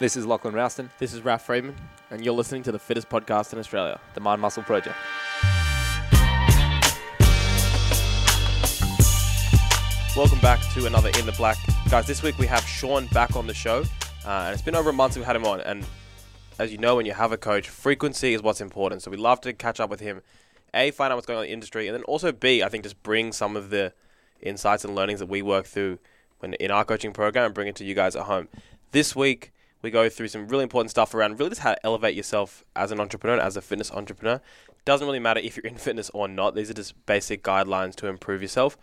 This is Lachlan Rouston, This is Ralph Freeman, and you're listening to the fittest podcast in Australia. the Mind Muscle Project. Welcome back to another In the Black. Guys, this week we have Sean back on the show, uh, and it's been over a month since we had him on. And as you know, when you have a coach, frequency is what's important. So we love to catch up with him, A, find out what's going on in the industry, and then also B, I think just bring some of the insights and learnings that we work through when in our coaching program and bring it to you guys at home. This week, we go through some really important stuff around really just how to elevate yourself as an entrepreneur, as a fitness entrepreneur. Doesn't really matter if you're in fitness or not. These are just basic guidelines to improve yourself.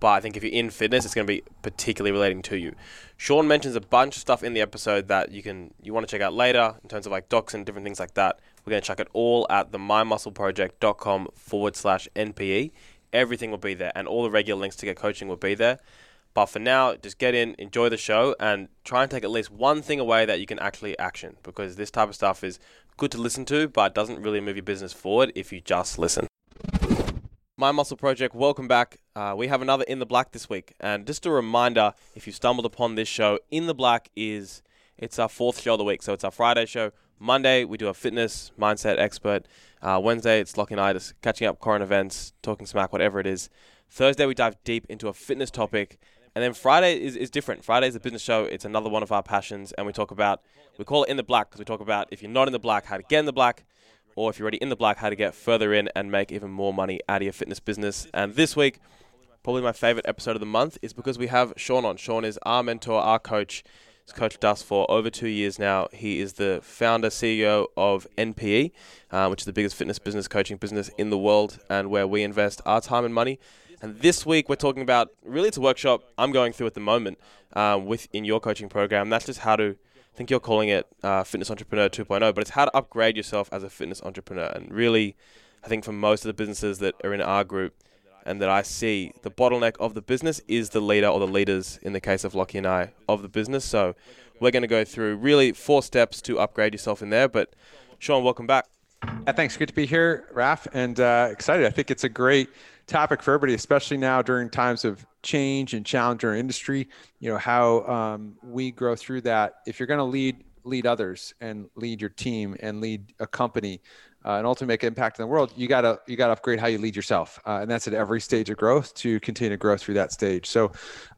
But I think if you're in fitness, it's going to be particularly relating to you. Sean mentions a bunch of stuff in the episode that you can you want to check out later in terms of like docs and different things like that. We're going to check it all at the mindmuscleproject.com forward slash NPE. Everything will be there, and all the regular links to get coaching will be there. But for now, just get in, enjoy the show, and try and take at least one thing away that you can actually action because this type of stuff is good to listen to, but doesn't really move your business forward if you just listen. Mind Muscle Project, welcome back. Uh, we have another In the Black this week. And just a reminder if you stumbled upon this show, In the Black is it's our fourth show of the week. So it's our Friday show. Monday, we do a fitness mindset expert. Uh, Wednesday, it's just catching up current events, talking smack, whatever it is. Thursday, we dive deep into a fitness topic. And then Friday is, is different. Friday is a business show. It's another one of our passions. And we talk about, we call it In the Black because we talk about if you're not in the black, how to get in the black. Or if you're already in the black, how to get further in and make even more money out of your fitness business. And this week, probably my favorite episode of the month is because we have Sean on. Sean is our mentor, our coach. He's coached us for over two years now. He is the founder, CEO of NPE, uh, which is the biggest fitness business coaching business in the world, and where we invest our time and money. And this week we're talking about really it's a workshop I'm going through at the moment uh, with in your coaching program. That's just how to. I think you're calling it uh, Fitness Entrepreneur 2.0, but it's how to upgrade yourself as a fitness entrepreneur. And really, I think for most of the businesses that are in our group, and that I see the bottleneck of the business is the leader or the leaders in the case of Lockie and I of the business. So we're going to go through really four steps to upgrade yourself in there. But Sean, welcome back. Yeah, thanks. Good to be here, Raf, and uh, excited. I think it's a great topic for everybody, especially now during times of change and challenge in our industry. You know how um, we grow through that. If you're going to lead lead others and lead your team and lead a company uh, and ultimately make an impact in the world, you gotta you gotta upgrade how you lead yourself, uh, and that's at every stage of growth to continue to grow through that stage. So,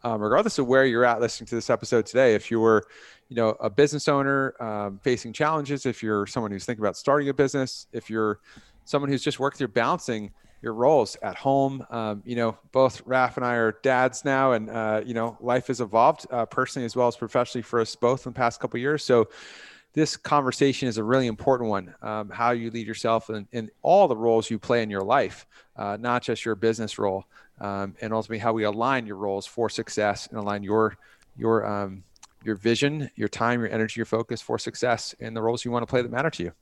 um, regardless of where you're at listening to this episode today, if you were you know a business owner um, facing challenges, if you're someone who's thinking about starting a business, if you're someone who's just worked through balancing your roles at home. Um, you know, both Raf and I are dads now, and uh, you know, life has evolved uh, personally as well as professionally for us both in the past couple years. So, this conversation is a really important one. Um, how you lead yourself in, in, all the roles you play in your life, uh, not just your business role, um, and ultimately how we align your roles for success and align your your um, your vision, your time, your energy, your focus for success in the roles you want to play that matter to you.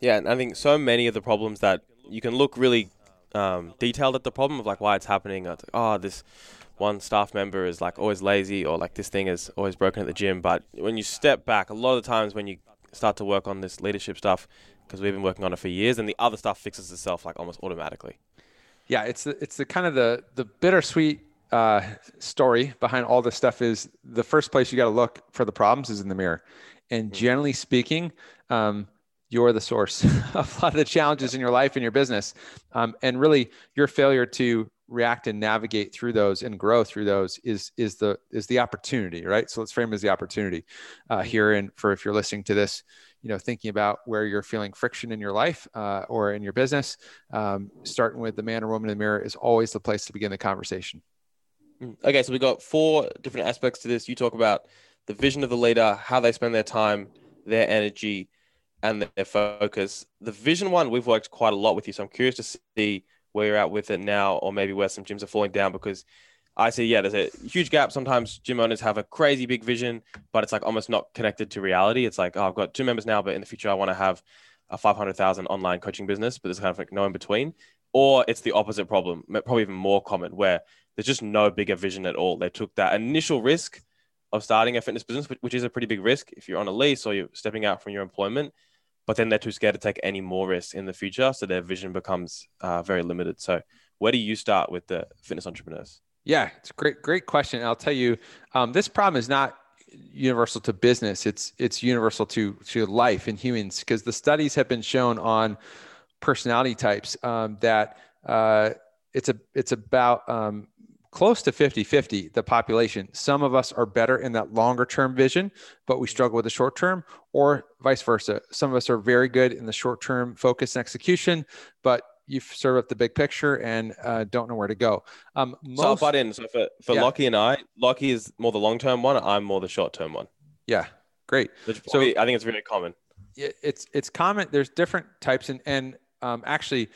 Yeah, and I think so many of the problems that you can look really um, detailed at the problem of like why it's happening. It's like, oh, this one staff member is like always lazy, or like this thing is always broken at the gym. But when you step back, a lot of the times when you start to work on this leadership stuff, because we've been working on it for years, and the other stuff fixes itself like almost automatically. Yeah, it's the, it's the kind of the the bittersweet uh, story behind all this stuff is the first place you got to look for the problems is in the mirror, and generally speaking. Um, you're the source of a lot of the challenges in your life and your business. Um, and really your failure to react and navigate through those and grow through those is is the is the opportunity, right? So let's frame it as the opportunity uh, here. And for if you're listening to this, you know, thinking about where you're feeling friction in your life uh, or in your business, um, starting with the man or woman in the mirror is always the place to begin the conversation. Okay, so we got four different aspects to this. You talk about the vision of the leader, how they spend their time, their energy, and their focus. The vision one, we've worked quite a lot with you, so I'm curious to see where you're at with it now, or maybe where some gyms are falling down because I see, yeah, there's a huge gap. Sometimes gym owners have a crazy big vision, but it's like almost not connected to reality. It's like, oh, I've got two members now, but in the future, I want to have a 500,000 online coaching business, but there's kind of like no in between. Or it's the opposite problem, probably even more common, where there's just no bigger vision at all. They took that initial risk of starting a fitness business, which is a pretty big risk if you're on a lease or you're stepping out from your employment but then they're too scared to take any more risks in the future. So their vision becomes uh, very limited. So where do you start with the fitness entrepreneurs? Yeah, it's a great, great question. I'll tell you, um, this problem is not universal to business. It's it's universal to to life in humans because the studies have been shown on personality types um, that uh, it's a it's about um, close to 50-50 the population some of us are better in that longer term vision but we struggle with the short term or vice versa some of us are very good in the short term focus and execution but you serve up the big picture and uh, don't know where to go. Um, most, so I'll butt in. So for, for yeah. Lockie and I, Lockie is more the long term one. I'm more the short term one. Yeah, great. so I think it's really common. It's it's common. There's different types, and and um, actually,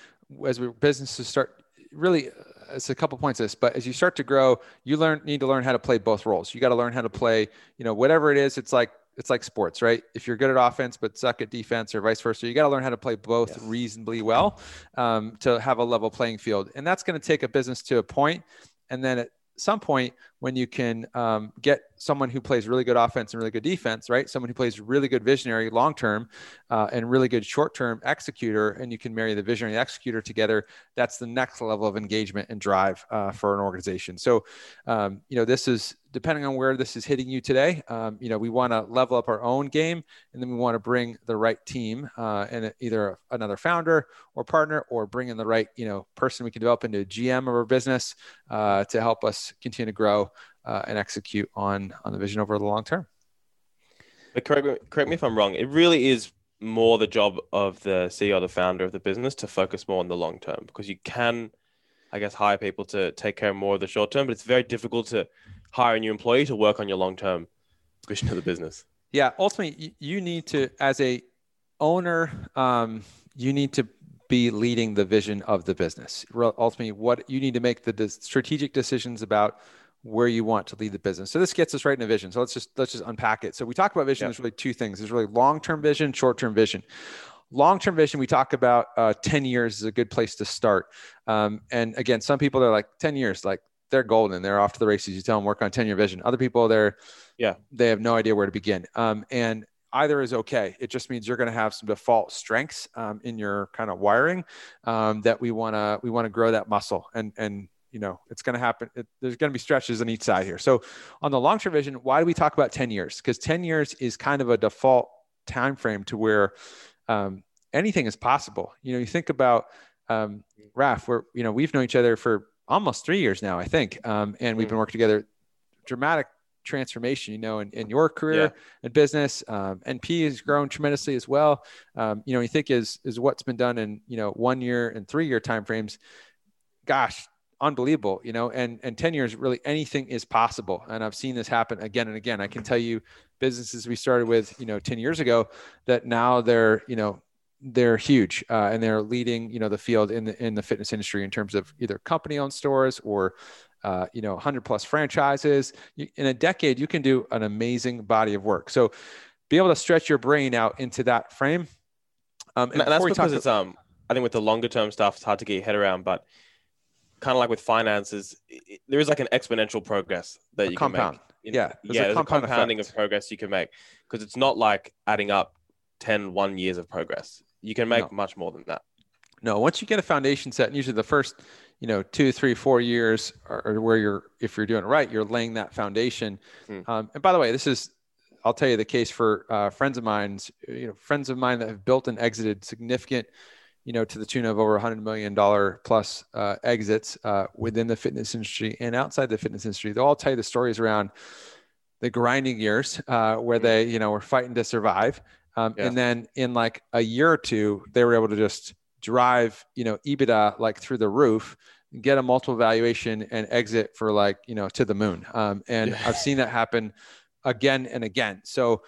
as we, businesses start, really, it's a couple points this. But as you start to grow, you learn need to learn how to play both roles. You got to learn how to play. You know, whatever it is, it's like it's like sports, right? If you're good at offense but suck at defense, or vice versa, you got to learn how to play both yes. reasonably well um, to have a level playing field. And that's going to take a business to a point, and then at some point when you can um, get someone who plays really good offense and really good defense, right? Someone who plays really good visionary long term uh, and really good short term executor, and you can marry the visionary and executor together. That's the next level of engagement and drive uh, for an organization. So, um, you know, this is depending on where this is hitting you today. Um, you know, we want to level up our own game, and then we want to bring the right team uh, and either another founder or partner, or bring in the right you know person we can develop into a GM of our business uh, to help us continue to grow uh, and execute on on the vision over the long term. But correct me, correct me if I'm wrong. It really is more the job of the CEO, the founder of the business, to focus more on the long term because you can, I guess, hire people to take care of more of the short term, but it's very difficult to hire a new employee to work on your long term vision of the business. Yeah, ultimately, you need to, as a owner, um, you need to be leading the vision of the business. Ultimately, what you need to make the strategic decisions about where you want to lead the business. So this gets us right into vision. So let's just let's just unpack it. So we talk about vision. There's really two things. There's really long-term vision, short-term vision. Long-term vision, we talk about uh, 10 years is a good place to start. Um, and again, some people are like 10 years, like they're golden. They're off to the races. You tell them work on 10 year vision. Other people, they're yeah, they have no idea where to begin. Um, and either is okay. It just means you're going to have some default strengths um, in your kind of wiring um, that we want to we want to grow that muscle and and you know it's going to happen it, there's going to be stretches on each side here. So on the long term vision why do we talk about 10 years? Because 10 years is kind of a default time frame to where um, anything is possible. You know you think about um, raf where you know we've known each other for almost three years now i think um, and we've been mm. working together dramatic transformation you know in, in your career yeah. and business. Um, np has grown tremendously as well. Um, you know you think is is what's been done in you know one year and three year time frames gosh unbelievable, you know, and, and 10 years, really anything is possible. And I've seen this happen again and again. I can tell you businesses we started with, you know, 10 years ago that now they're, you know, they're huge uh, and they're leading, you know, the field in the, in the fitness industry in terms of either company owned stores or, uh, you know, 100 plus franchises. You, in a decade, you can do an amazing body of work. So be able to stretch your brain out into that frame. Um, and, and that's because it's, um, I think with the longer term stuff, it's hard to get your head around, but kind of like with finances, it, there is like an exponential progress that a you compound. can make. yeah, there's yeah, a there's a compounding effect. of progress you can make because it's not like adding up 10 one years of progress. You can make no. much more than that. No, once you get a foundation set, and usually the first, you know, two, three, four years are, where you're, if you're doing it right, you're laying that foundation. Mm. Um, and by the way, this is, I'll tell you the case for uh, friends of mine, you know, friends of mine that have built and exited significant you know, to the tune of over $100 million plus uh, exits uh, within the fitness industry and outside the fitness industry. They'll all tell you the stories around the grinding years uh, where mm-hmm. they, you know, were fighting to survive. Um, yeah. And then in like a year or two, they were able to just drive, you know, EBITDA like through the roof, get a multiple valuation and exit for like, you know, to the moon. Um, and yeah. I've seen that happen again and again. So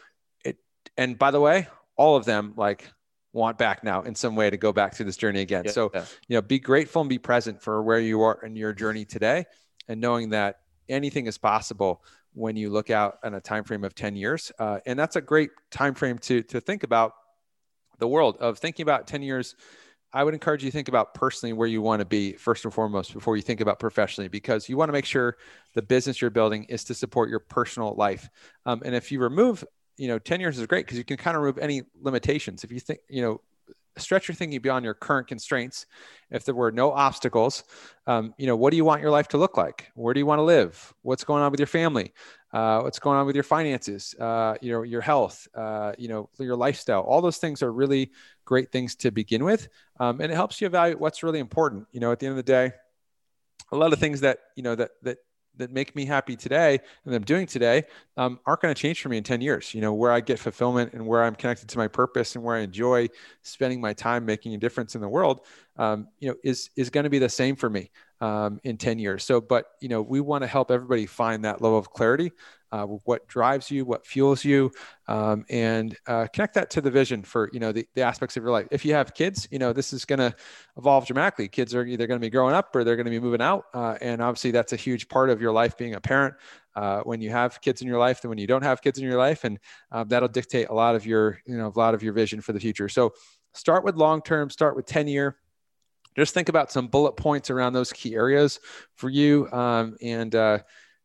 it, and by the way, all of them like want back now in some way to go back through this journey again. Yeah, so, yeah. you know, be grateful and be present for where you are in your journey today and knowing that anything is possible when you look out on a time frame of 10 years. Uh, and that's a great time frame to to think about the world of thinking about 10 years. I would encourage you to think about personally where you want to be first and foremost before you think about professionally, because you want to make sure the business you're building is to support your personal life. Um, and if you remove you know 10 years is great because you can kind of remove any limitations. If you think you know stretch your thinking beyond your current constraints. If there were no obstacles um, you know what do you want your life to look like? Where do you want to live? What's going on with your family? Uh, what's going on with your finances, uh, you know, your health, uh, you know, your lifestyle. All those things are really great things to begin with, um, and it helps you evaluate what's really important. You know, at the end of the day, a lot of things that you know that that that make me happy today and I'm doing today um, aren't going to change for me in 10 years. You know, where I get fulfillment and where I'm connected to my purpose and where I enjoy spending my time making a difference in the world, um, you know, is, is going to be the same for me um, in 10 years. So, but, you know, we want to help everybody find that level of clarity uh, what drives you, what fuels you, um, and uh, connect that to the vision for you know the, the aspects of your life. If you have kids, you know this is going to evolve dramatically. Kids are either going to be growing up or they're going to be moving out, uh, and obviously that's a huge part of your life being a parent. Uh, when you have kids in your life than when you don't have kids in your life, and um, that'll dictate a lot of your you know a lot of your vision for the future. So start with long term, start with 10 year just think about some bullet points around those key areas for you um, and uh,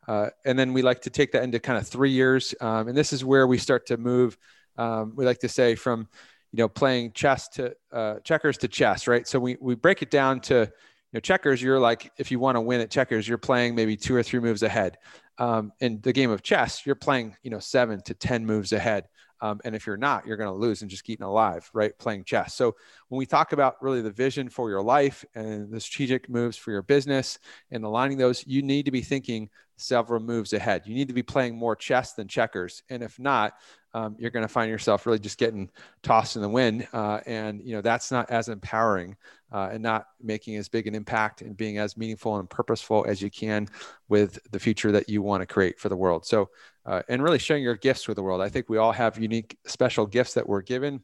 uh, and then we like to take that into kind of three years. Um, and this is where we start to move. Um, we like to say from, you know, playing chess to uh, checkers to chess, right? So we, we break it down to, you know, checkers, you're like, if you want to win at checkers, you're playing maybe two or three moves ahead. Um, in the game of chess, you're playing, you know, seven to 10 moves ahead. Um, and if you're not, you're going to lose and just eating alive, right? Playing chess. So when we talk about really the vision for your life and the strategic moves for your business and aligning those, you need to be thinking several moves ahead. You need to be playing more chess than checkers. And if not, um, you're going to find yourself really just getting tossed in the wind. Uh, and, you know, that's not as empowering uh, and not making as big an impact and being as meaningful and purposeful as you can with the future that you want to create for the world. So, uh, and really sharing your gifts with the world. I think we all have unique, special gifts that we're given.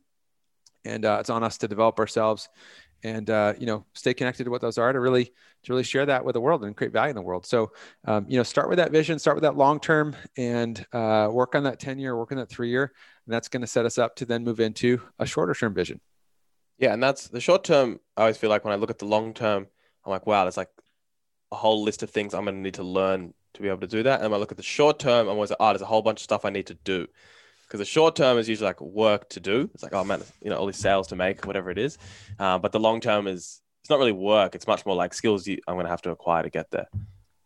And uh, it's on us to develop ourselves and uh, you know stay connected to what those are to really to really share that with the world and create value in the world. So um, you know start with that vision start with that long term and uh, work on that 10 year work on that three year. And that's going to set us up to then move into a shorter term vision. Yeah and that's the short term i always feel like when i look at the long term i'm like wow there's like a whole list of things i'm going to need to learn to be able to do that. And when i look at the short term i'm always like oh there's a whole bunch of stuff i need to do because the short term is usually like work to do. It's like, oh man, you know, all these sales to make, whatever it is. Uh, but the long term is it's not really work. It's much more like skills you, I'm going to have to acquire to get there.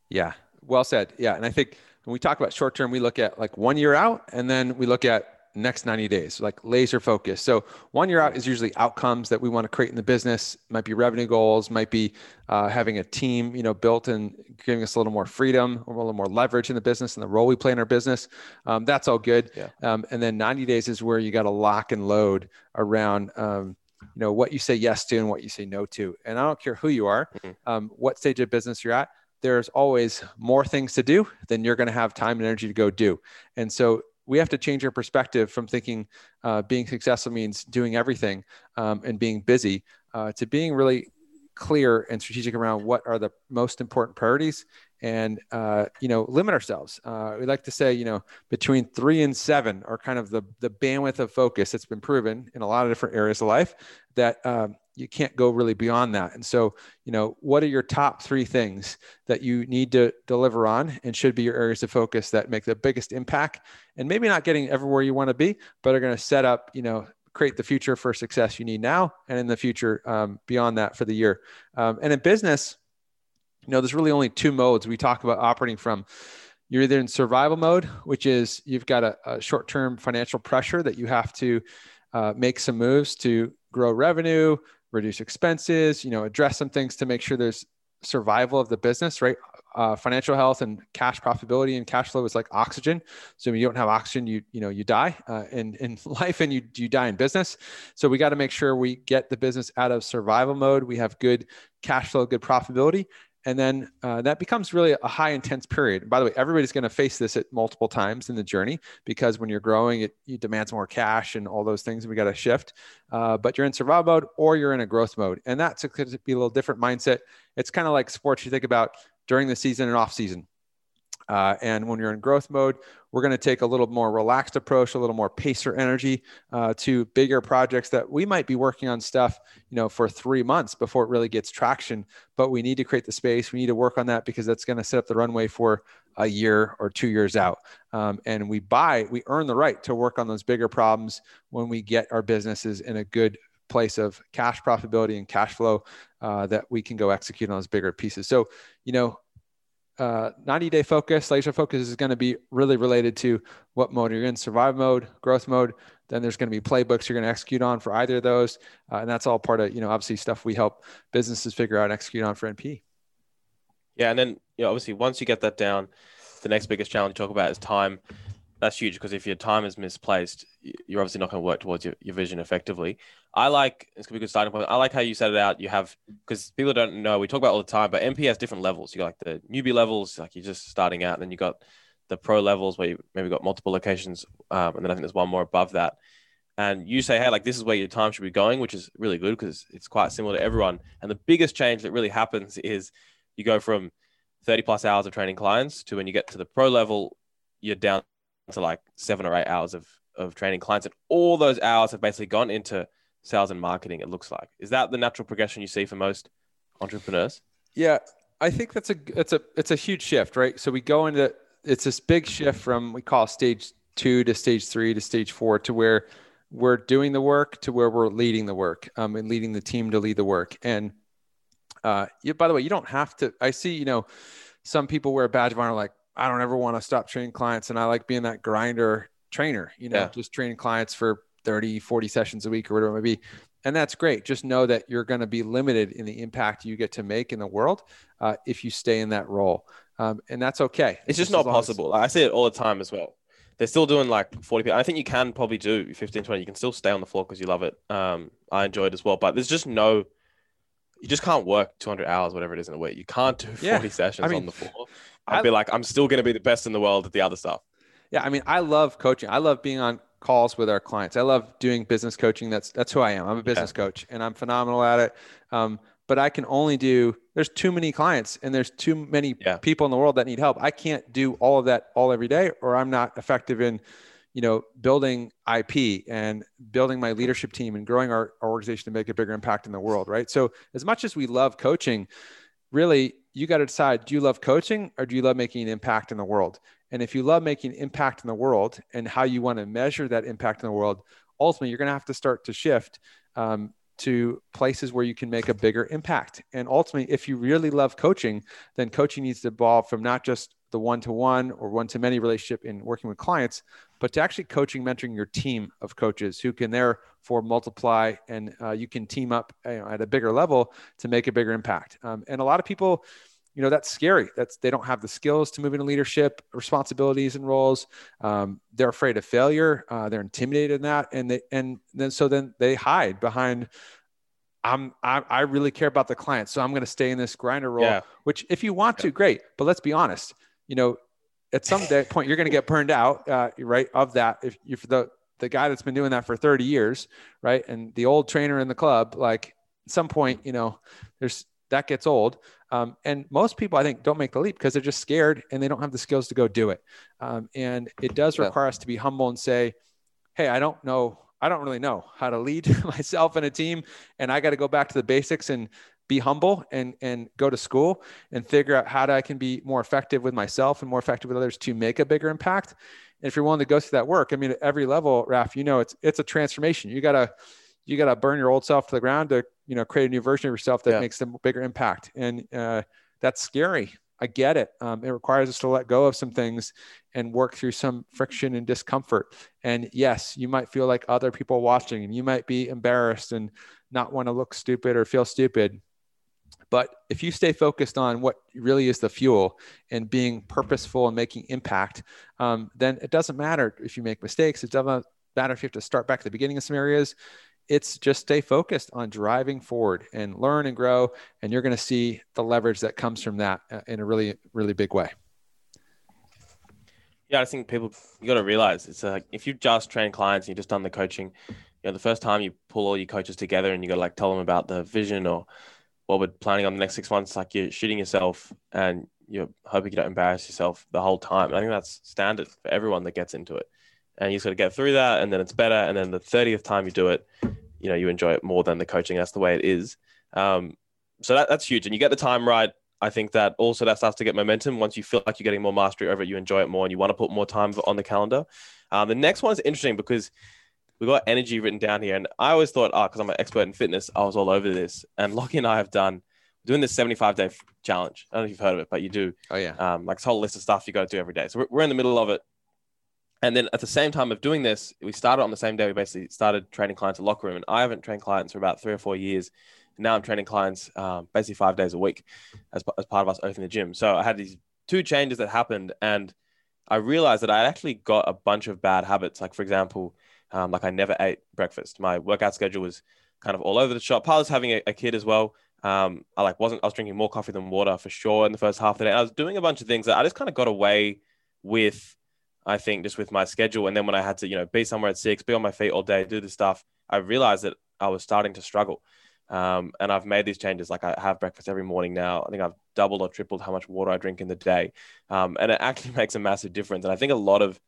Yeah, well said. Yeah, and I think when we talk about short term, we look at like one year out, and then we look at next 90 days, like laser focus. So one year out is usually outcomes that we want to create in the business. Might be revenue goals, might be uh, having a team, you know, built and giving us a little more freedom, or a little more leverage in the business and the role we play in our business. Um, that's all good. Yeah. Um, and then 90 days is where you got to lock and load around. Um, you know what you say yes to and what you say no to and i don't care who you are mm-hmm. um, what stage of business you're at there's always more things to do than you're going to have time and energy to go do and so we have to change our perspective from thinking uh, being successful means doing everything um, and being busy uh, to being really clear and strategic around what are the most important priorities and uh, you know limit ourselves. Uh, we like to say you know between three and seven are kind of the the bandwidth of focus that's been proven in a lot of different areas of life that um, you can't go really beyond that and so you know what are your top three things that you need to deliver on and should be your areas of focus that make the biggest impact and maybe not getting everywhere you want to be but are going to set up you know create the future for success you need now and in the future um, beyond that for the year um, and in business you know, there's really only two modes we talk about operating from. You're either in survival mode, which is you've got a, a short term financial pressure that you have to uh, make some moves to grow revenue, reduce expenses, you know, address some things to make sure there's survival of the business, right? Uh, financial health and cash profitability and cash flow is like oxygen. So when you don't have oxygen, you you know you die uh, in in life and you you die in business. So we got to make sure we get the business out of survival mode. We have good cash flow, good profitability, and then uh, that becomes really a high intense period. by the way, everybody's going to face this at multiple times in the journey because when you're growing, it, it demands more cash and all those things. We got to shift. Uh, but you're in survival mode or you're in a growth mode, and that's going to be a little different mindset. It's kind of like sports. You think about during the season and off season. Uh, and when you're in growth mode, we're going to take a little more relaxed approach, a little more pacer energy uh, to bigger projects that we might be working on stuff, you know, for three months before it really gets traction. But we need to create the space. We need to work on that because that's going to set up the runway for a year or two years out. Um, and we buy, we earn the right to work on those bigger problems when we get our businesses in a good place of cash profitability and cash flow uh, that we can go execute on those bigger pieces. So, you know, uh, 90 day focus, laser focus is going to be really related to what mode you're in survive mode, growth mode. Then there's going to be playbooks you're going to execute on for either of those. Uh, and that's all part of, you know, obviously stuff we help businesses figure out and execute on for NP. Yeah. And then, you know, obviously once you get that down, the next biggest challenge you talk about is time. That's huge because if your time is misplaced, you're obviously not going to work towards your, your vision effectively. I like it's gonna be a good starting point. I like how you set it out. You have because people don't know. We talk about all the time, but NP has different levels. You got like the newbie levels, like you're just starting out, and then you got the pro levels where you maybe got multiple locations, um, and then I think there's one more above that. And you say, hey, like this is where your time should be going, which is really good because it's quite similar to everyone. And the biggest change that really happens is you go from 30 plus hours of training clients to when you get to the pro level, you're down to like seven or eight hours of, of training clients. And all those hours have basically gone into sales and marketing it looks like. Is that the natural progression you see for most entrepreneurs? Yeah i think that's a it's a it's a huge shift right? So we go into it's this big shift from we call stage two to stage three to stage four to where we're doing the work to where we're leading the work um, and leading the team to lead the work. And uh, you, by the way you don't have to i see you know some people wear a badge of honor like i don't ever want to stop training clients and i like being that grinder trainer you know yeah. just training clients for 30, 40 sessions a week or whatever it may be. And that's great. Just know that you're going to be limited in the impact you get to make in the world uh, if you stay in that role. Um, and that's okay. It's, just, just not possible. As... I see it all the time as well. They're still doing like 40 people. I think you can probably do 15, 20. You can still stay on the floor because you love it. Um, I enjoy it as well. But there's just no, you just can't work 200 hours, whatever it is in a week. You can't do 40 yeah. sessions I mean, on the floor. I'd I, be like, I'm still going to be the best in the world at the other stuff. Yeah, I mean, I love coaching. I love being on calls with our clients. I love doing business coaching. That's that's who I am. I'm a business yeah. coach, and I'm phenomenal at it. Um, but I can only do. There's too many clients, and there's too many yeah. people in the world that need help. I can't do all of that all every day, or I'm not effective in, you know, building IP and building my leadership team and growing our, our organization to make a bigger impact in the world. Right. So as much as we love coaching, really, you got to decide: do you love coaching or do you love making an impact in the world? And if you love making an impact in the world and how you want to measure that impact in the world, ultimately you're going to have to start to shift um, to places where you can make a bigger impact. And ultimately, if you really love coaching, then coaching needs to evolve from not just the one to one or one to many relationship in working with clients, but to actually coaching, mentoring your team of coaches who can therefore multiply and uh, you can team up you know, at a bigger level to make a bigger impact. Um, and a lot of people, you know that's scary that's they don't have the skills to move into leadership responsibilities and roles um, they're afraid of failure uh, they're intimidated in that and they and then so then they hide behind I'm, I, I really care about the client, so I'm going to stay in this grinder role. Yeah. Which, if you want to, great. But let's be honest. You know, at some point, you're going to get burned out, uh, right? Of that, if the the guy that's been doing that for 30 years, right? And the old trainer in the club, like at some point, you know, there's that gets old. Um, and most people, I think, don't make the leap because they're just scared and they don't have the skills to go do it. Um, and it does require yeah. us to be humble and say, "Hey, I don't know. I don't really know how to lead myself and a team, and I got to go back to the basics and be humble and and go to school and figure out how I can be more effective with myself and more effective with others to make a bigger impact." And if you're willing to go through that work, I mean, at every level, Raf, you know, it's it's a transformation. You gotta you gotta burn your old self to the ground to you know create a new version of yourself that yeah. makes a bigger impact and uh, that's scary i get it um, it requires us to let go of some things and work through some friction and discomfort and yes you might feel like other people watching and you might be embarrassed and not want to look stupid or feel stupid but if you stay focused on what really is the fuel and being purposeful and making impact, um, then it doesn't matter if you make mistakes. It doesn't matter if you have to start back at the beginning of some areas it's just stay focused on driving forward and learn and grow and you're going to see the leverage that comes from that uh, in a really really big way yeah i think people you got to realize it's like if you just train clients and you just done the coaching you know the first time you pull all your coaches together and you got to like tell them about the vision or what we're planning on the next six months like you're shooting yourself and you're hoping you don't embarrass yourself the whole time. And i think that's standard for everyone that gets into it. And you just got to get through that and then it's better. And then the 30th time you do it you know you enjoy it more than the coaching. That's the way it is. Um, so that, that's huge. And you get the time right. I think that also that starts to get momentum. Once you feel like you're getting more mastery over it you enjoy it more and you want to put more time on the calendar. Um, the next one is interesting because we got energy written down here and i always thought oh because i'm an expert in fitness i was all over this and lockie and i have done doing this 75 day challenge. I don't know if you've heard of it, but you do. Oh yeah. Um, like this whole list of stuff you got to do every day. So we're, we're in the middle of it. And then at the same time of doing this, we started on the same day. We basically started training clients at locker room, and I haven't trained clients for about three or four years. And now I'm training clients um, basically five days a week as, as part of us opening the gym. So I had these two changes that happened, and I realized that I actually got a bunch of bad habits. Like for example, um, like I never ate breakfast. My workout schedule was kind of all over the shop. Part was having a, a, kid as well. Um, I like wasn't I was drinking more coffee than water for sure in the first half of the day. I was doing a bunch of things that I just kind of got away with. I think just with my schedule, and then when I had to, you know, be somewhere at six, be on my feet all day, do this stuff, I realized that I was starting to struggle. Um, and I've made these changes. Like I have breakfast every morning now. I think I've doubled or tripled how much water I drink in the day, um, and it actually makes a massive difference. And I think a lot of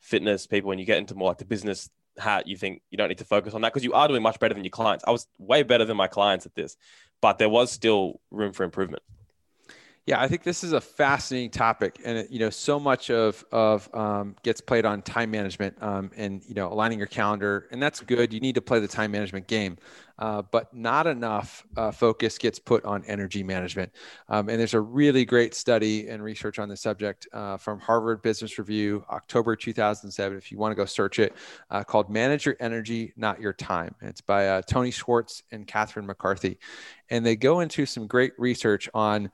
fitness people, when you get into more like the business hat, you think you don't need to focus on that because you are doing much better than your clients. I was way better than my clients at this, but there was still room for improvement. Yeah, I think this is a fascinating topic, and it, you know, so much of of um, gets played on time management um, and you know aligning your calendar, and that's good. You need to play the time management game, uh, but not enough uh, focus gets put on energy management. Um, and there's a really great study and research on the subject uh, from Harvard Business Review, October 2007. If you want to go search it, uh, called "Manage Your Energy, Not Your Time." It's by uh, Tony Schwartz and Catherine McCarthy, and they go into some great research on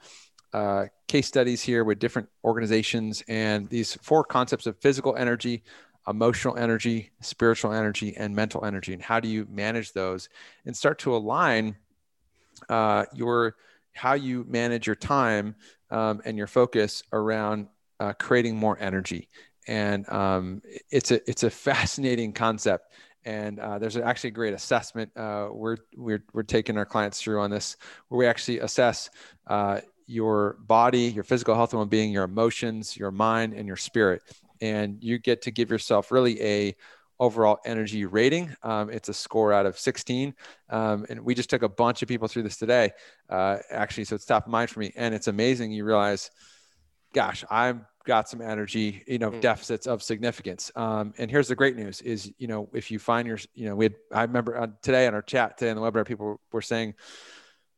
uh, case studies here with different organizations and these four concepts of physical energy, emotional energy, spiritual energy, and mental energy. And how do you manage those and start to align uh, your how you manage your time um, and your focus around uh, creating more energy. And um, it's a it's a fascinating concept. And uh, there's actually a great assessment uh, we're, we're we're taking our clients through on this, where we actually assess uh, your body, your physical health and well-being, your emotions, your mind, and your spirit. And you get to give yourself really a overall energy rating. Um, it's a score out of 16. Um, and we just took a bunch of people through this today, uh, actually. So it's top of mind for me. And it's amazing. You realize, gosh, I've got some energy, you know, mm. deficits of significance. Um, and here's the great news is, you know, if you find your, you know, we had, I remember uh, today on our chat today on the webinar, people were saying,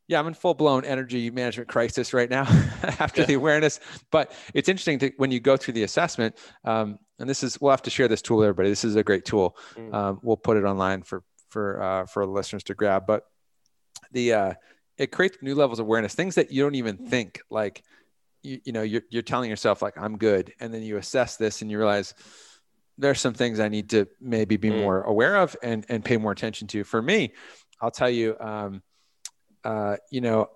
yeah, I'm in full blown energy management crisis right now after yeah. the awareness. But it's interesting to when you go through the assessment, um, and this is we'll have to share this tool with everybody. This is a great tool. Mm. Um, we'll put it online for for uh, for listeners to grab. But the uh, it creates new levels of awareness, things that you don't even think like. You, you know, you're, you're telling yourself like I'm good, and then you assess this and you realize there's some things I need to maybe be mm. more aware of and and pay more attention to. For me, I'll tell you. Um, uh, you know,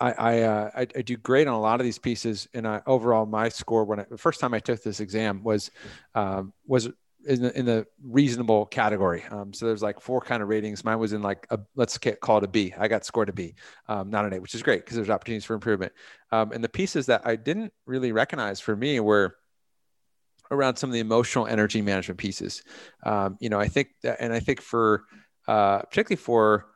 I I, uh, I, I do great on a lot of these pieces, and I, overall my score when I, the first time I took this exam was um, was in the, in the reasonable category. Um, so there's like four kind of ratings. Mine was in like a let's call it a B. I got scored a B, um, not an A, which is great because there's opportunities for improvement. Um, and the pieces that I didn't really recognize for me were around some of the emotional energy management pieces. Um, you know, I think that, and I think for uh, particularly for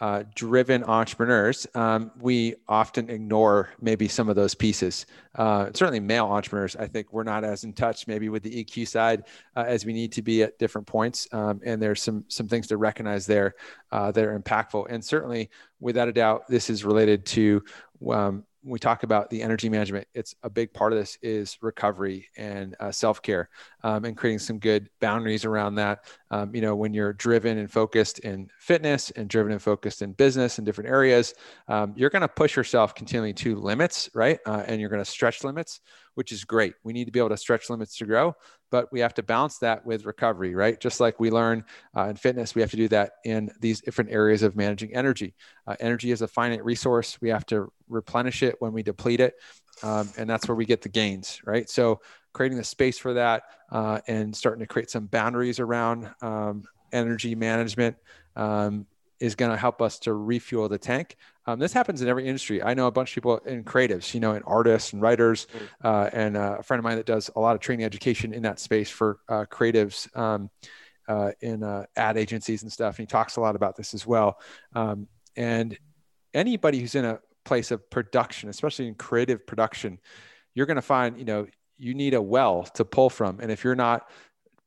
uh, driven entrepreneurs, um, we often ignore maybe some of those pieces. Uh, certainly, male entrepreneurs, I think we're not as in touch maybe with the EQ side uh, as we need to be at different points. Um, and there's some some things to recognize there uh, that are impactful. And certainly, without a doubt, this is related to um, when we talk about the energy management, it's a big part of this is recovery and uh, self care um, and creating some good boundaries around that. Um, you know, when you're driven and focused in fitness and driven and focused in business in different areas, um, you're going to push yourself continually to limits, right? Uh, and you're going to stretch limits, which is great. We need to be able to stretch limits to grow, but we have to balance that with recovery, right? Just like we learn uh, in fitness, we have to do that in these different areas of managing energy. Uh, energy is a finite resource. We have to replenish it when we deplete it. Um, and that's where we get the gains, right? So creating the space for that uh, and starting to create some boundaries around um, energy management um, is going to help us to refuel the tank. Um, this happens in every industry. I know a bunch of people in creatives, you know, in artists and writers, mm. uh, and uh, a friend of mine that does a lot of training education in that space for uh, creatives um, uh, in uh, ad agencies and stuff. And he talks a lot about this as well. Um, and anybody who's in a place of production, especially in creative production, you're going to find, you know, you need a well to pull from. And if you're not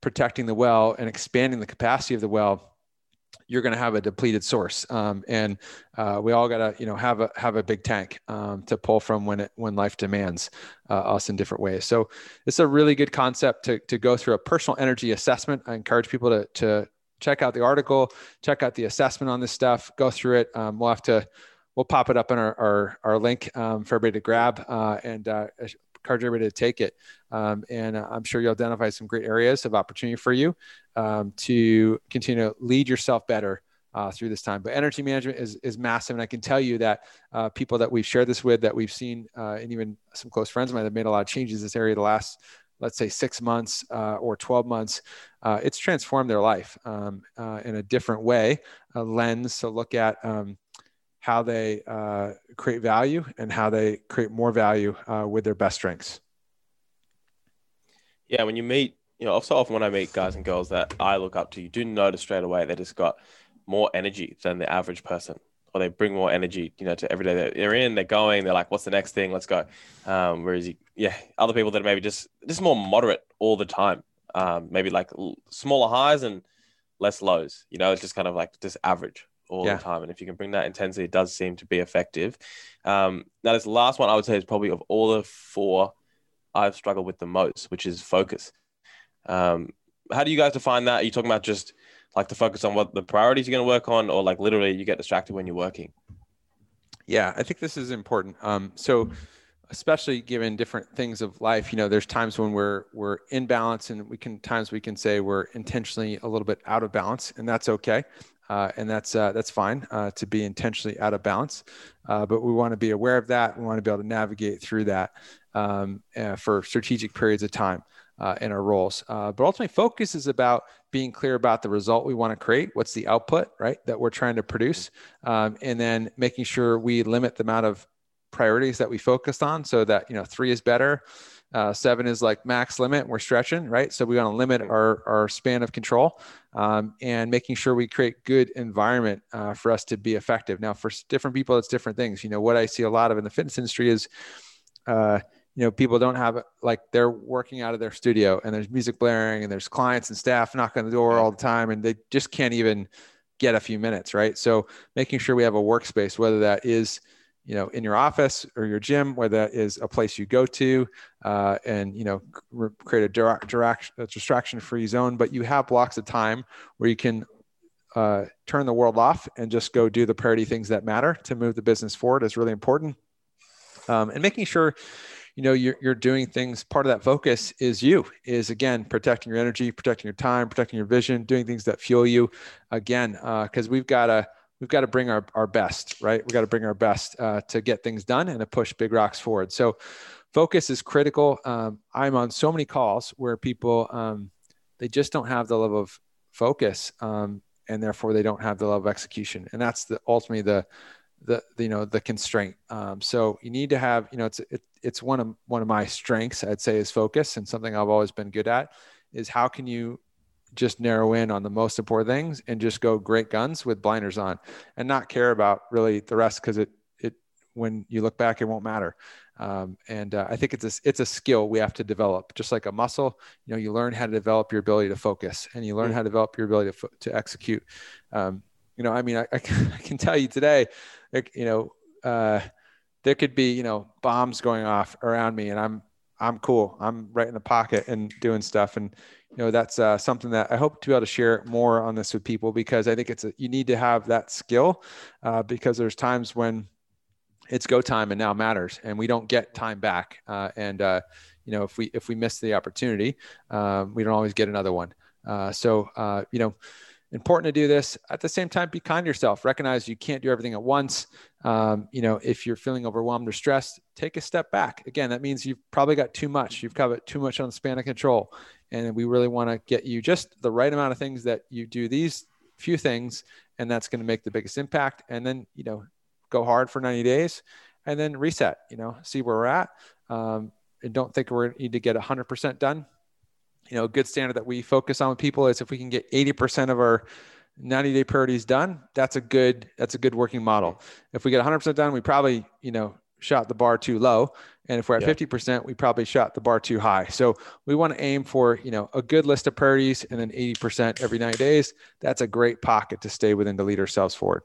protecting the well and expanding the capacity of the well, you're going to have a depleted source. Um, and uh, we all got to, you know, have a have a big tank um, to pull from when it when life demands uh, us in different ways. So it's a really good concept to to go through a personal energy assessment. I encourage people to to check out the article, check out the assessment on this stuff, go through it. Um, we'll have to we'll pop it up in our our, our link um, for everybody to grab uh, and uh, encourage everybody to take it. Um, and uh, I'm sure you'll identify some great areas of opportunity for you um, to continue to lead yourself better uh, through this time. But energy management is, is massive. And I can tell you that uh, people that we've shared this with, that we've seen, uh, and even some close friends of mine that made a lot of changes in this area the last, let's say, six months uh, or 12 months, uh, it's transformed their life um, in a different way, a lens to look at. Um, how they uh, create value and how they create more value uh, with their best strengths. Yeah, when you meet, you know, so often when I meet guys and girls that I look up to, you do notice straight away they just got more energy than the average person, or they bring more energy, you know, to every day that they're in, they're going, they're like, what's the next thing? Let's go. Um, whereas, you, yeah, other people that are maybe just just more moderate all the time, um, maybe like smaller highs and less lows. You know, it's just kind of like just average all yeah. the time. And if you can bring that intensity, it does seem to be effective. Um, now, this last one I would say is probably of all the four I've struggled with the most, which is focus. Um, how do you guys define that? Are you talking about just like to focus on what the priorities you're going to work on, or like literally you get distracted when you're working? Yeah, I think this is important. Um, so, especially given different things of life, you know, there's times when we're we're in balance, and we can times we can say we're intentionally a little bit out of balance, and that's okay uh, and that's uh, that's fine uh, to be intentionally out of balance. Uh, but we want to be aware of that. We want to be able to navigate through that um, uh, for strategic periods of time uh, in our roles. but ultimately, focus is about being clear about the result we want to create. What's the output, right, that we're trying to produce, um, and then making sure we limit the amount of priorities that we focused on, so that you know three is better. Uh, seven is like max limit. We're stretching, right? So we want to limit our, our span of control um, and making sure we create good environment uh, for us to be effective. Now, for different people, it's different things. You know, what I see a lot of in the fitness industry is, uh, you know, people don't have like they're working out of their studio and there's music blaring and there's clients and staff knocking on the door all the time and they just can't even get a few minutes, right? So making sure we have a workspace, whether that is you know in your office or your gym where that is a place you go to uh, and you know create a direct, direct distraction free zone but you have blocks of time where you can uh, turn the world off and just go do the priority things that matter to move the business forward is really important. Um, and making sure you know you're, you're doing things part of that focus is you is again protecting your energy protecting your time protecting your vision doing things that fuel you. Again because uh, we've got to we've got to bring our, our best, right? We've got to bring our best uh, to get things done and to push big rocks forward. So focus is critical. Um, I'm on so many calls where people, um, they just don't have the level of focus um, and therefore they don't have the level of execution. And that's the ultimately the, the, the you know, the constraint. Um, so you need to have, you know, it's, it, it's one of, one of my strengths, I'd say is focus and something I've always been good at is how can you just narrow in on the most important things and just go great guns with blinders on and not care about really the rest because it it when you look back it won't matter. Um, and uh, I think it's a, it's a skill we have to develop just like a muscle. You know you learn how to develop your ability to focus and you learn mm. how to develop your ability to, to execute. Um, you know I mean I, I, can tell you today like, you know uh, there could be you know bombs going off around me and I'm I'm cool. I'm right in the pocket and doing stuff. And you know that's uh, something that I hope to be able to share more on this with people because I think it's a, you need to have that skill uh, because there's times when it's go time and now matters and we don't get time back uh, and uh, you know if we if we miss the opportunity um, we don't always get another one uh, so uh, you know important to do this. At the same time be kind to yourself. Recognize you can't do everything at once. Um, you know if you're feeling overwhelmed or stressed take a step back. Again that means you've probably got too much. You've got too much on the span of control. And we really want to get you just the right amount of things that you do these few things and that's going to make the biggest impact. And then you know go hard for 90 days and then reset you know see where we're at. Um, and don't think we need to get 100% done you know a good standard that we focus on with people is if we can get 80% of our 90 day priorities done that's a good that's a good working model if we get 100% done we probably you know shot the bar too low. And if we're at yeah. 50%, we probably shot the bar too high. So we want to aim for, you know, a good list of priorities and then 80% every 90 days. That's a great pocket to stay within to lead ourselves forward.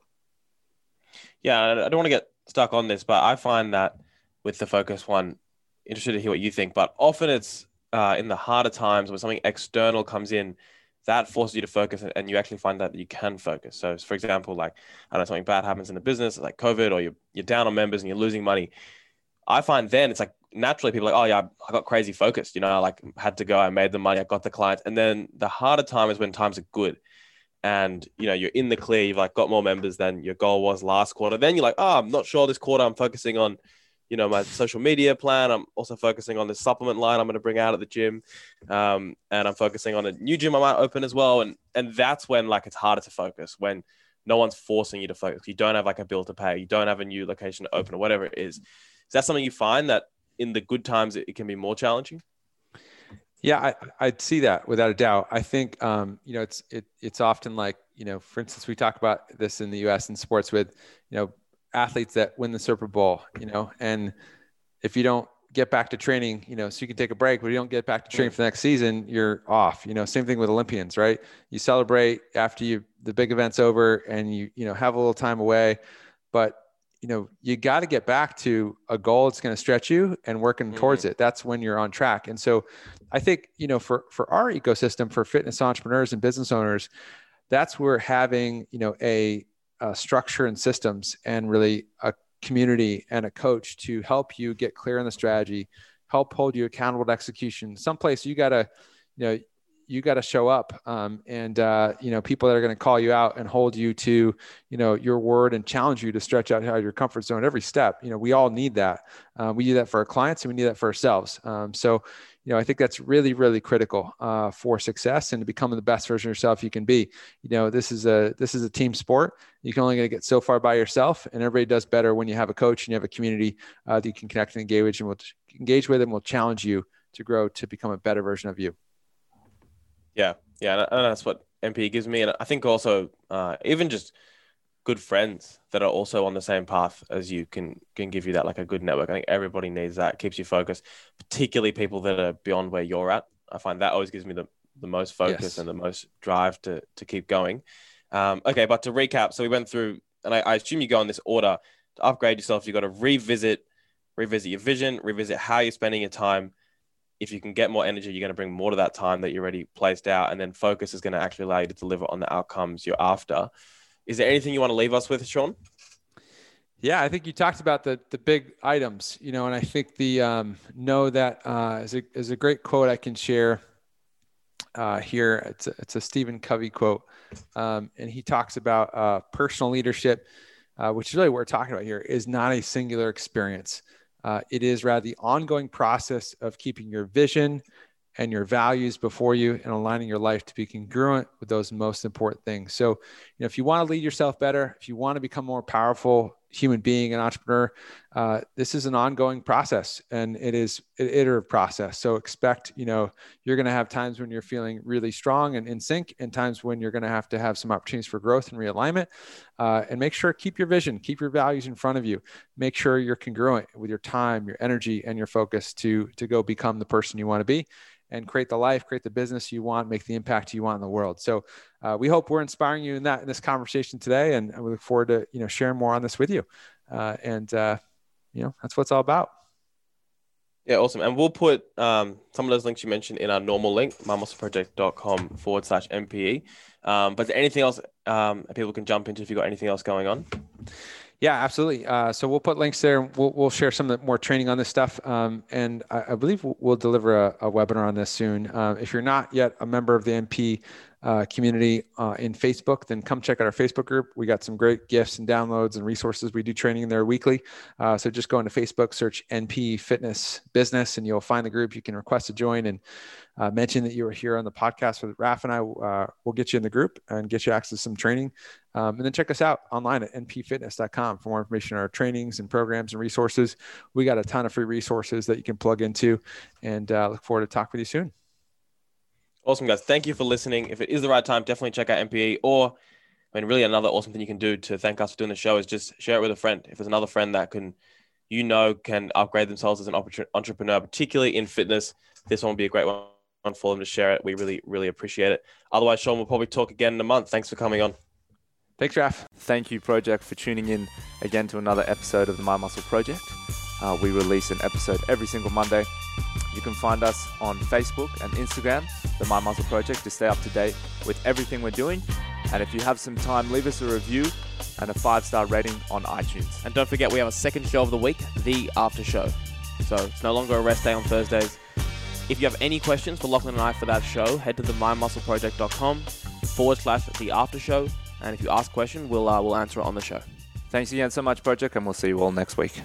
Yeah, I don't want to get stuck on this, but I find that with the focus one, interested to hear what you think, but often it's uh, in the harder times when something external comes in that forces you to focus and you actually find that you can focus. So, for example, like I don't know something bad happens in the business, like COVID, or you're you're down on members and you're losing money. I find then it's like naturally people like, oh yeah, I got crazy focused. You know, I like had to go, I made the money, I got the clients, and then the harder time is when times are good, and you know you're in the clear, you've like got more members than your goal was last quarter. Then you're like, oh, I'm not sure this quarter. I'm focusing on you know my social media plan. I'm also focusing on the supplement line i'm going to bring out at the gym. Um, and i'm focusing on a new gym i might open as well. And and that's when like it's harder to focus when no one's forcing you to focus. You don't have like a bill to pay. You don't have a new location to open or whatever it is. Is that something you find that in the good times it, it can be more challenging? Yeah I, i'd see that without a doubt. I think um, you know it's it, it's often like you know for instance we talk about this in the us in sports with you know athletes that win the Super Bowl, you know, and if you don't get back to training, you know, so you can take a break, but you don't get back to training for the next season, you're off. You know, same thing with Olympians, right? You celebrate after you the big event's over and you, you know, have a little time away, but you know, you got to get back to a goal that's going to stretch you and working mm-hmm. towards it. That's when you're on track. And so I think, you know, for for our ecosystem for fitness entrepreneurs and business owners, that's where having, you know, a uh, structure and systems and really a community and a coach to help you get clear on the strategy help hold you accountable to execution. Someplace you got to you know you got to show up um, and uh, you know people that are going to call you out and hold you to you know your word and challenge you to stretch out your comfort zone every step. You know we all need that. Uh, we need that for our clients and we need that for ourselves. Um, so you know, I think that's really, really critical uh, for success and to becoming the best version of yourself you can be. You know, this is a this is a team sport. You can only get so far by yourself, and everybody does better when you have a coach and you have a community uh, that you can connect and engage and will engage with, and will challenge you to grow to become a better version of you. Yeah, yeah, and that's what NPE gives me, and I think also uh, even just good friends that are also on the same path as you can can give you that like a good network. I think everybody needs that. keeps you focused, particularly people that are beyond where you're at. I find that always gives me the, the most focus yes. and the most drive to to keep going. Um, okay, but to recap, so we went through, and I, I assume you go in this order to upgrade yourself. You got to revisit revisit your vision, revisit how you're spending your time. If you can get more energy, you're going to bring more to that time that you already placed out, and then focus is going to actually allow you to deliver on the outcomes you're after. Is there anything you want to leave us with, Sean? Yeah, I think you talked about the the big items, you know, and I think the um, know that uh, is a is a great quote I can share uh, here. It's a, it's a Stephen Covey quote, um, and he talks about uh, personal leadership, uh, which is really what we're talking about here, is not a singular experience. Uh, it is rather the ongoing process of keeping your vision, and your values before you and aligning your life to be congruent with those most important things. So, you know, if you want to lead yourself better, if you want to become more powerful human being and entrepreneur, uh, this is an ongoing process and it is an iterative process. So expect, you know, you're going to have times when you're feeling really strong and in sync and times when you're going to have to have some opportunities for growth and realignment uh, and make sure keep your vision, keep your values in front of you. Make sure you're congruent with your time, your energy and your focus to, to go become the person you want to be and create the life, create the business you want, make the impact you want in the world. So uh, we hope we're inspiring you in that in this conversation today, and we look forward to you know sharing more on this with you. Uh, and uh, you know that's what it's all about. Yeah, awesome. And we'll put um, some of those links you mentioned in our normal link, mindmuscleproject.com forward slash NPE. Um, but anything else um, people can jump into if you've got anything else going on? Yeah, absolutely. Uh, so we'll put links there. We'll, we'll share some of the more training on this stuff. Um, and I, I, believe we'll deliver a, a, webinar on this soon. Uh, if you're not yet a member of the NPE uh, community uh, in Facebook, then come check out our Facebook group. We got some great gifts and downloads and resources. We do training there weekly. Uh, so just go into Facebook, search NPE Fitness Business, and you'll find the group. You can request to join and uh, mention that you were here on the podcast with Raf and I. Uh, we'll get you in the group and get you access to some training. Um, and then check us out online at npefitness.com for more information on our trainings and programs and resources. We got a ton of free resources that you can plug into, and uh, look forward to talking with you soon. Awesome, guys. Thank you for listening. If it is the right time, definitely check out NPE. Or, I mean, really, another awesome thing you can do to thank us for doing the show is just share it with a friend. If there's another friend that can you know can upgrade themselves as an entrepreneur, particularly in fitness, this one will be a great one for them to share it. We really, really appreciate it. Otherwise, Sean, we'll probably talk again in a month. Thanks for coming on. Thanks, Raf. Thank you, Project, for tuning in again to another episode of the Mind Muscle Project. Uh, we release an episode every single Monday. You can find us on Facebook and Instagram, the Mind Muscle Project, to stay up to date with everything we're doing. And if you have some time, leave us a review and a five star rating on iTunes. And don't forget, we have a second show of the week, the after show. So it's no longer a rest day on Thursdays. If you have any questions for Lachlan and I for that show, head to the mindmuscleproject.com forward slash the after show. And if you ask a question, we'll, uh, we'll answer it on the show. Thanks again so much, Project, and we'll see you all next week.